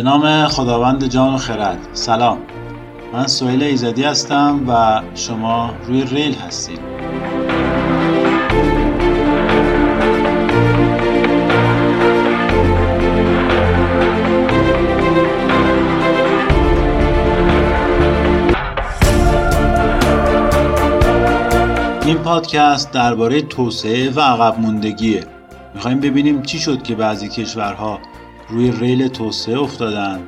به نام خداوند جان و خرد. سلام. من سویل ایزدی هستم و شما روی ریل هستید. این پادکست درباره توسعه و عقب موندگیه. می‌خوایم ببینیم چی شد که بعضی کشورها روی ریل توسعه افتادن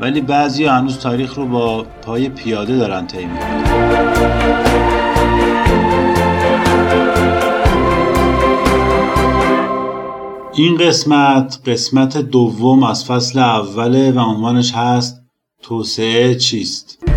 ولی بعضی هنوز تاریخ رو با پای پیاده دارن طی این قسمت قسمت دوم از فصل اوله و عنوانش هست توسعه چیست؟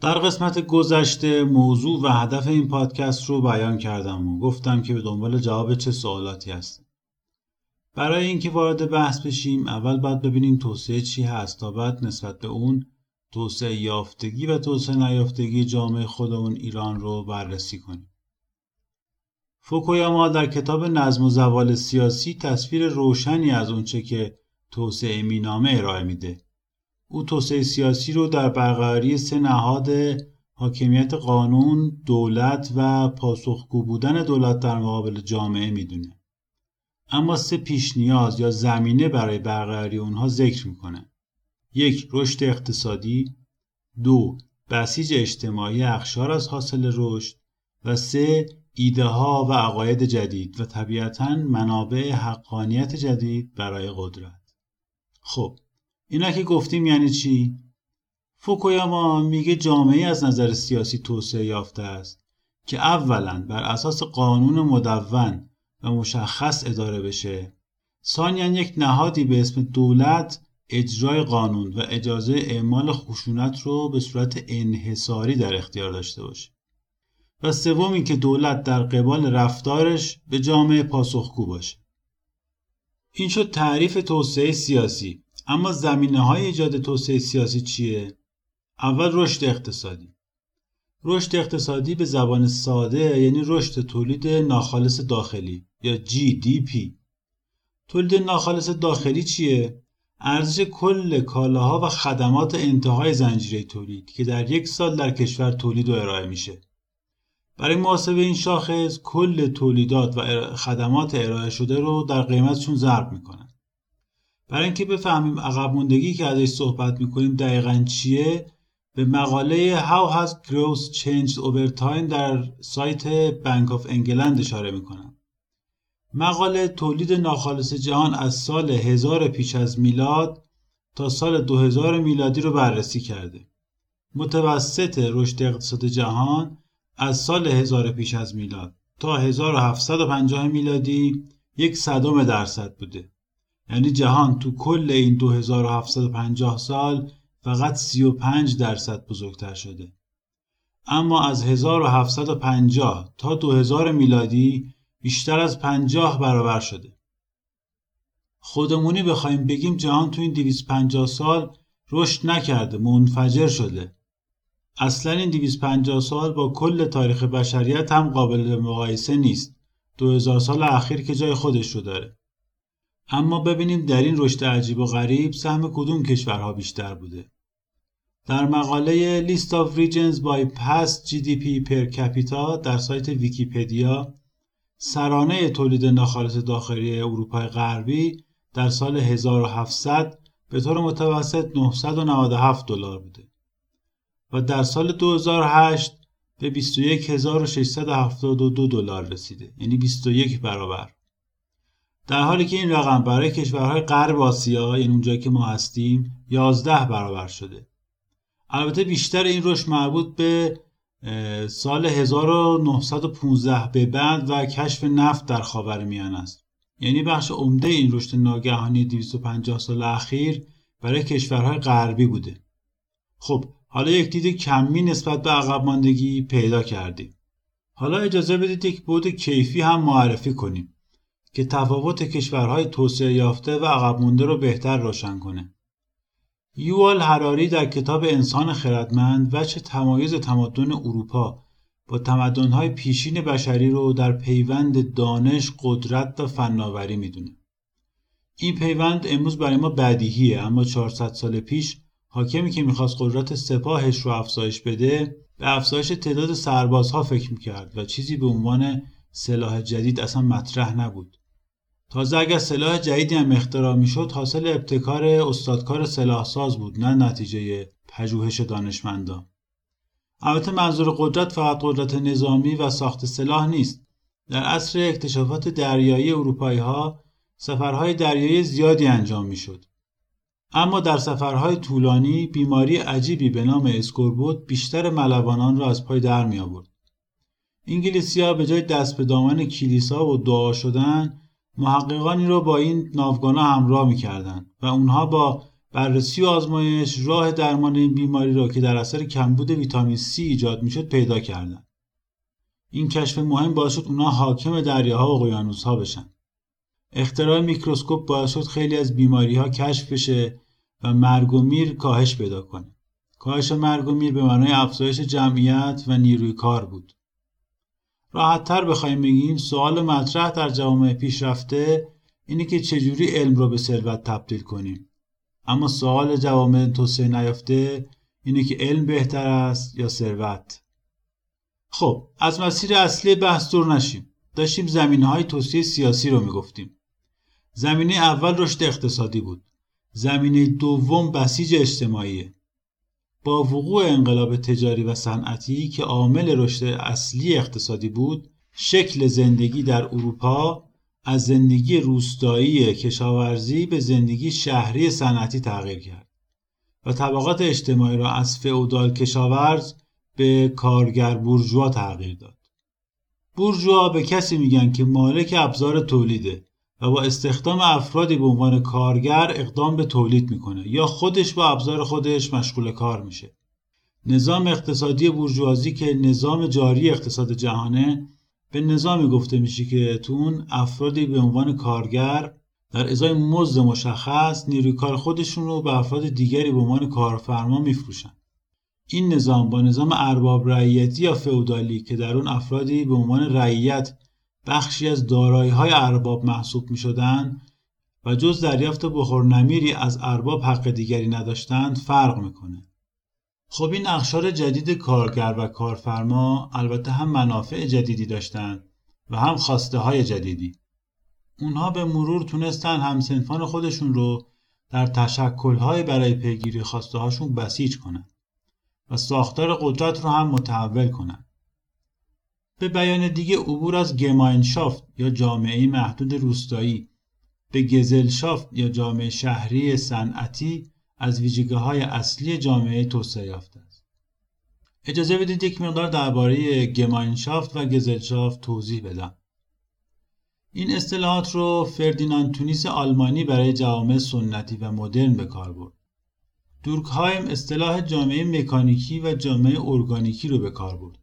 در قسمت گذشته موضوع و هدف این پادکست رو بیان کردم و گفتم که به دنبال جواب چه سوالاتی هست. برای اینکه وارد بحث بشیم اول باید ببینیم توسعه چی هست تا بعد نسبت به اون توسعه یافتگی و توسعه نیافتگی جامعه خودمون ایران رو بررسی کنیم. فوکویاما در کتاب نظم و زوال سیاسی تصویر روشنی از اونچه که توسعه مینامه ارائه میده. او توسعه سیاسی رو در برقراری سه نهاد حاکمیت قانون، دولت و پاسخگو بودن دولت در مقابل جامعه می‌دونه. اما سه پیش نیاز یا زمینه برای برقراری اونها ذکر می‌کنه. یک رشد اقتصادی، دو بسیج اجتماعی اخشار از حاصل رشد و سه ایده ها و عقاید جدید و طبیعتا منابع حقانیت جدید برای قدرت. خب اینا که گفتیم یعنی چی؟ فوکویاما میگه جامعه از نظر سیاسی توسعه یافته است که اولا بر اساس قانون مدون و مشخص اداره بشه. ثانیا یک نهادی به اسم دولت اجرای قانون و اجازه اعمال خشونت رو به صورت انحصاری در اختیار داشته باشه. و سوم اینکه دولت در قبال رفتارش به جامعه پاسخگو باشه. این شد تعریف توسعه سیاسی. اما زمینه های ایجاد توسعه سیاسی چیه؟ اول رشد اقتصادی رشد اقتصادی به زبان ساده یعنی رشد تولید ناخالص داخلی یا GDP تولید ناخالص داخلی چیه؟ ارزش کل کالاها و خدمات انتهای زنجیره تولید که در یک سال در کشور تولید و ارائه میشه برای محاسبه این شاخص کل تولیدات و خدمات ارائه شده رو در قیمتشون ضرب می‌کنن برای اینکه بفهمیم عقب موندگی که ازش صحبت می‌کنیم دقیقا چیه به مقاله How has growth changed over time در سایت بانک آف انگلند اشاره می‌کنم. مقاله تولید ناخالص جهان از سال 1000 پیش از میلاد تا سال 2000 میلادی رو بررسی کرده. متوسط رشد اقتصاد جهان از سال 1000 پیش از میلاد تا 1750 میلادی یک صدم درصد بوده. یعنی جهان تو کل این 2750 سال فقط 35 درصد بزرگتر شده. اما از 1750 تا 2000 میلادی بیشتر از 50 برابر شده. خودمونی بخوایم بگیم جهان تو این 250 سال رشد نکرده منفجر شده. اصلا این 250 سال با کل تاریخ بشریت هم قابل مقایسه نیست. 2000 سال اخیر که جای خودش رو داره. اما ببینیم در این رشد عجیب و غریب سهم کدوم کشورها بیشتر بوده. در مقاله List of Regions by Past GDP per Capita در سایت ویکیپدیا سرانه تولید ناخالص داخلی اروپای غربی در سال 1700 به طور متوسط 997 دلار بوده و در سال 2008 به 21672 دلار رسیده یعنی 21 برابر در حالی که این رقم برای کشورهای غرب آسیا یعنی اونجایی که ما هستیم 11 برابر شده. البته بیشتر این رشد مربوط به سال 1915 به بعد و کشف نفت در خاورمیانه است. یعنی بخش عمده این رشد ناگهانی 250 سال اخیر برای کشورهای غربی بوده. خب حالا یک دید کمی نسبت به عقب ماندگی پیدا کردیم. حالا اجازه بدید یک بود کیفی هم معرفی کنیم. که تفاوت کشورهای توسعه یافته و عقب مونده رو بهتر روشن کنه. یوال هراری در کتاب انسان خردمند وچه تمایز تمدن اروپا با تمدن‌های پیشین بشری رو در پیوند دانش، قدرت و فناوری می‌دونه. این پیوند امروز برای ما بدیهیه اما 400 سال پیش حاکمی که می‌خواست قدرت سپاهش رو افزایش بده به افزایش تعداد سربازها فکر می‌کرد و چیزی به عنوان سلاح جدید اصلا مطرح نبود. تازه اگر سلاح جدیدی هم اختراع می‌شد حاصل ابتکار استادکار سلاحساز بود نه نتیجه پژوهش دانشمندان. البته منظور قدرت فقط قدرت نظامی و ساخت سلاح نیست. در عصر اکتشافات دریایی اروپایی ها سفرهای دریایی زیادی انجام می‌شد. اما در سفرهای طولانی بیماری عجیبی به نام اسکوربوت بیشتر ملوانان را از پای در می آورد. انگلیسی ها به جای دست به دامن کلیسا و دعا شدن محققانی را با این ناوگانا همراه می کردن و اونها با بررسی و آزمایش راه درمان این بیماری را که در اثر کمبود ویتامین C ایجاد می‌شد پیدا کردند. این کشف مهم باعث شد اونها حاکم دریاها و اقیانوسها بشن. اختراع میکروسکوپ باعث شد خیلی از بیماری ها کشف بشه و مرگ و میر کاهش پیدا کنه. کاهش مرگ و میر به معنای افزایش جمعیت و نیروی کار بود. راحت تر بخوایم بگیم سوال مطرح در جوامع پیشرفته اینه که چجوری علم رو به ثروت تبدیل کنیم. اما سوال جوامع توسعه نیافته اینه که علم بهتر است یا ثروت. خب از مسیر اصلی بحث دور نشیم. داشتیم زمینه های توسعه سیاسی رو می‌گفتیم. زمینه اول رشد اقتصادی بود. زمینه دوم بسیج اجتماعیه. با وقوع انقلاب تجاری و صنعتی که عامل رشد اصلی اقتصادی بود، شکل زندگی در اروپا از زندگی روستایی کشاورزی به زندگی شهری صنعتی تغییر کرد و طبقات اجتماعی را از فئودال کشاورز به کارگر بورژوا تغییر داد. بورژوا به کسی میگن که مالک ابزار تولیده و با استخدام افرادی به عنوان کارگر اقدام به تولید می‌کنه یا خودش با ابزار خودش مشغول کار میشه. نظام اقتصادی بورژوازی که نظام جاری اقتصاد جهانه به نظامی گفته میشه که تو اون افرادی به عنوان کارگر در ازای مزد مشخص نیروی کار خودشون رو به افراد دیگری به عنوان کارفرما میفروشن. این نظام با نظام ارباب رعیتی یا فئودالی که در اون افرادی به عنوان رعیت بخشی از دارایی های ارباب محسوب می شدن و جز دریافت بخور نمیری از ارباب حق دیگری نداشتند فرق می‌کنه. خب این اخشار جدید کارگر و کارفرما البته هم منافع جدیدی داشتند و هم خواسته های جدیدی. اونها به مرور تونستن همسنفان خودشون رو در تشکلهای برای پیگیری خواسته هاشون بسیج کنن و ساختار قدرت رو هم متحول کنن. به بیان دیگه عبور از گماینشافت یا جامعه محدود روستایی به گزلشافت یا جامعه شهری صنعتی از ویژگی های اصلی جامعه توسعه یافته است. اجازه بدید یک مقدار درباره گماینشافت و گزلشافت توضیح بدم. این اصطلاحات رو فردیناند تونیس آلمانی برای جوامع سنتی و مدرن به کار برد. دورکهایم اصطلاح جامعه مکانیکی و جامعه ارگانیکی رو به کار برد.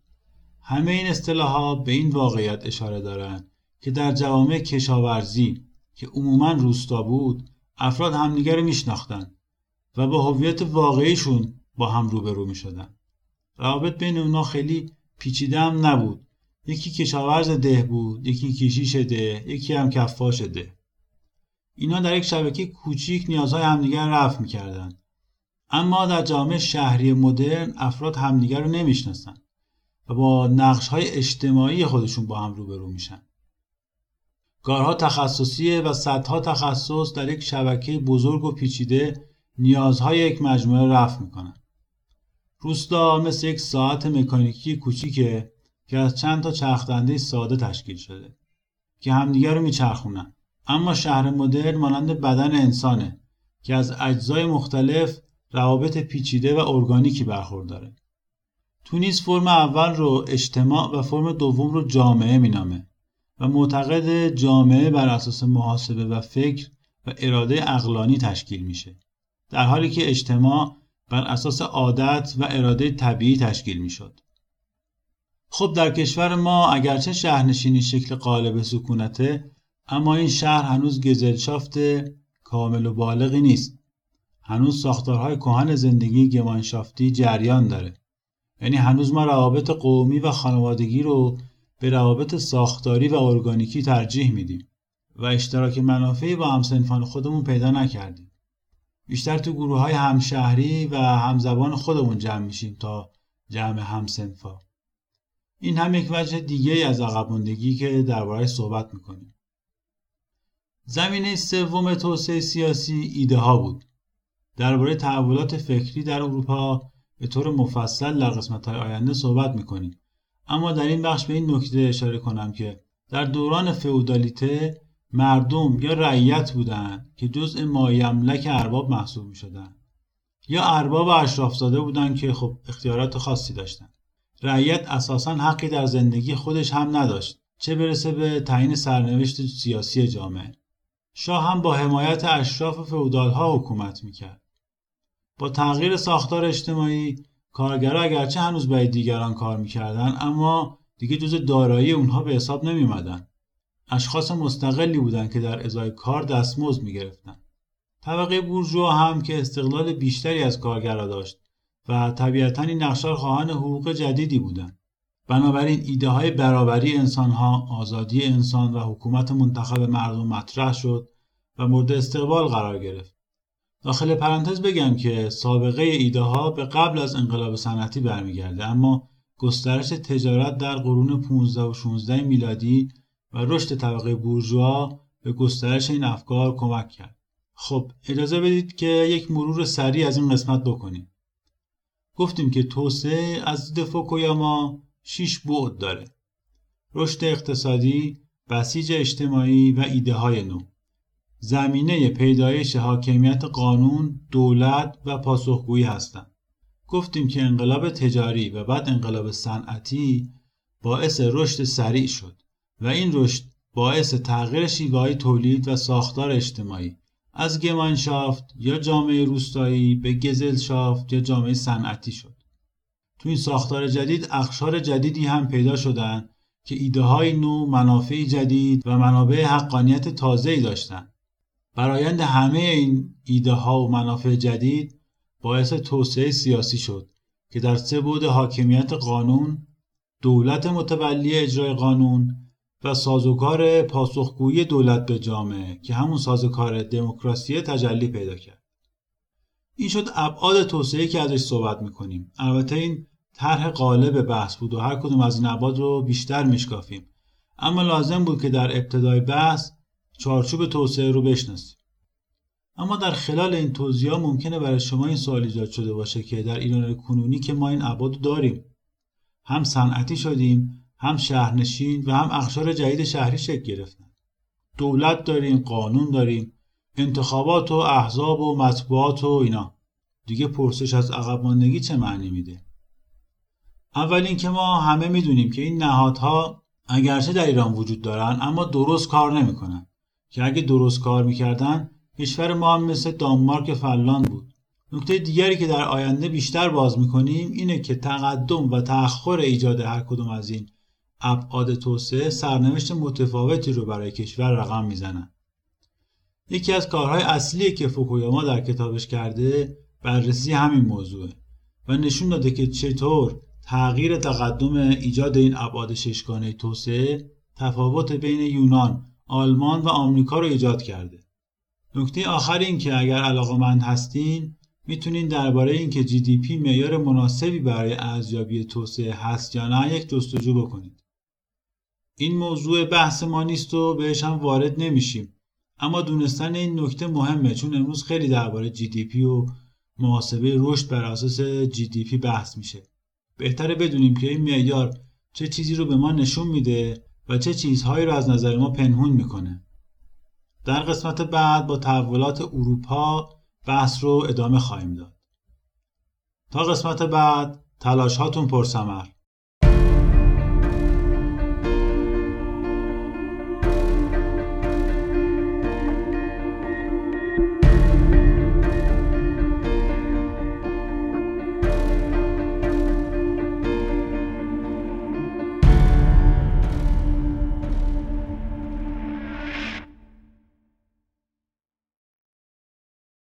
همه این اصطلاحات به این واقعیت اشاره دارند که در جوامع کشاورزی که عموما روستا بود افراد همدیگر میشناختند و با هویت واقعیشون با هم روبرو می شدن. روابط بین اونا خیلی پیچیده هم نبود. یکی کشاورز ده بود، یکی کشیش ده، یکی هم کفاش ده. اینا در یک شبکه کوچیک نیازهای همدیگر رفت می‌کردن. اما در جامعه شهری مدرن افراد همدیگر رو نمی‌شناسن و با نقش های اجتماعی خودشون با هم روبرو میشن. کارها تخصصیه و صدها تخصص در یک شبکه بزرگ و پیچیده نیازهای یک مجموعه رفع می‌کنن. روستا مثل یک ساعت مکانیکی کوچیکه که از چند تا چرخدنده ساده تشکیل شده که همدیگر رو میچرخونن. اما شهر مدرن مانند بدن انسانه که از اجزای مختلف روابط پیچیده و ارگانیکی برخورداره. تونیس فرم اول رو اجتماع و فرم دوم رو جامعه مینامه و معتقد جامعه بر اساس محاسبه و فکر و اراده اقلانی تشکیل میشه. در حالی که اجتماع بر اساس عادت و اراده طبیعی تشکیل می شد. خب در کشور ما اگرچه شهرنشینی شکل قالب سکونته اما این شهر هنوز گزلشافت کامل و بالغی نیست. هنوز ساختارهای کهن زندگی گمانشافتی جریان داره یعنی هنوز ما روابط قومی و خانوادگی رو به روابط ساختاری و ارگانیکی ترجیح میدیم و اشتراک منافعی با همسنفان خودمون پیدا نکردیم. بیشتر تو گروه های همشهری و همزبان خودمون جمع میشیم تا جمع همسنفا. این هم یک وجه دیگه از عقب که درباره صحبت می‌کنیم. زمینه سوم توسعه سیاسی ایده ها بود. درباره تحولات فکری در اروپا به طور مفصل در قسمت های آینده صحبت می‌کنیم اما در این بخش به این نکته اشاره کنم که در دوران فئودالیته مردم یا رعیت بودند که جزء مایملک ارباب محسوب می شدن. یا ارباب اشرافزاده بودند که خب اختیارات خاصی داشتند. رعیت اساسا حقی در زندگی خودش هم نداشت چه برسه به تعیین سرنوشت سیاسی جامعه. شاه هم با حمایت اشراف ها حکومت می‌کرد. با تغییر ساختار اجتماعی کارگرها اگرچه هنوز برای دیگران کار می‌کردن اما دیگه جز دارایی اونها به حساب نمیمدن. اشخاص مستقلی بودند که در ازای کار دستمزد می‌گرفتند. طبقه بورژوا هم که استقلال بیشتری از کارگرها داشت و طبیعتا این نقشار خواهان حقوق جدیدی بودند. بنابراین ایده های برابری انسان ها، آزادی انسان و حکومت منتخب مردم مطرح شد و مورد استقبال قرار گرفت. داخل پرانتز بگم که سابقه ایده ها به قبل از انقلاب صنعتی برمیگرده اما گسترش تجارت در قرون 15 و 16 میلادی و رشد طبقه بورژوا به گسترش این افکار کمک کرد. خب اجازه بدید که یک مرور سریع از این قسمت بکنیم. گفتیم که توسعه از دید فوکویاما 6 بعد داره. رشد اقتصادی، بسیج اجتماعی و ایده های نو. زمینه پیدایش حاکمیت قانون، دولت و پاسخگویی هستند. گفتیم که انقلاب تجاری و بعد انقلاب صنعتی باعث رشد سریع شد و این رشد باعث تغییر شیوه تولید و ساختار اجتماعی از گمانشافت یا جامعه روستایی به گزلشافت یا جامعه صنعتی شد. تو این ساختار جدید اخشار جدیدی هم پیدا شدند که ایده های نو منافع جدید و منابع حقانیت تازه‌ای داشتند. برایند همه این ایده ها و منافع جدید باعث توسعه سیاسی شد که در سه بود حاکمیت قانون، دولت متولی اجرای قانون و سازوکار پاسخگویی دولت به جامعه که همون سازوکار دموکراسی تجلی پیدا کرد. این شد ابعاد توسعه که ازش صحبت می‌کنیم. البته این طرح قالب بحث بود و هر کدوم از این ابعاد رو بیشتر میشکافیم. اما لازم بود که در ابتدای بحث چارچوب توسعه رو بشناسیم. اما در خلال این توضیح ممکنه برای شما این سوال ایجاد شده باشه که در ایران کنونی که ما این ابعاد داریم هم صنعتی شدیم هم شهرنشین و هم اخشار جدید شهری شکل گرفتن. دولت داریم قانون داریم انتخابات و احزاب و مطبوعات و اینا. دیگه پرسش از عقب ماندگی چه معنی میده؟ اول اینکه ما همه می‌دونیم که این نهادها اگرچه در ایران وجود دارن اما درست کار نمی‌کنن. که اگه درست کار می‌کردن کشور ما هم مثل دانمارک فلان بود. نکته دیگری که در آینده بیشتر باز می‌کنیم اینه که تقدم و تأخر ایجاد هر کدوم از این ابعاد توسعه سرنوشت متفاوتی رو برای کشور رقم می‌زنن. یکی از کارهای اصلی که فوکویاما در کتابش کرده بررسی همین موضوعه و نشون داده که چطور تغییر تقدم ایجاد این ابعاد ششگانه توسعه تفاوت بین یونان، آلمان و آمریکا رو ایجاد کرده. نکته آخر این که اگر علاقمند هستین می‌تونین درباره اینکه جی دی پی معیار مناسبی برای ارزیابی توسعه هست یا نه یک جستجو بکنید. این موضوع بحث ما نیست و بهش هم وارد نمیشیم. اما دونستن این نکته مهمه چون امروز خیلی درباره جی دی پی و محاسبه رشد بر اساس جی دی پی بحث میشه. بهتره بدونیم که این معیار چه چیزی رو به ما نشون میده و چه چیزهایی رو از نظر ما پنهون می‌کنه. در قسمت بعد با تحولات اروپا بحث رو ادامه خواهیم داد. تا قسمت بعد تلاش هاتون پرسمر.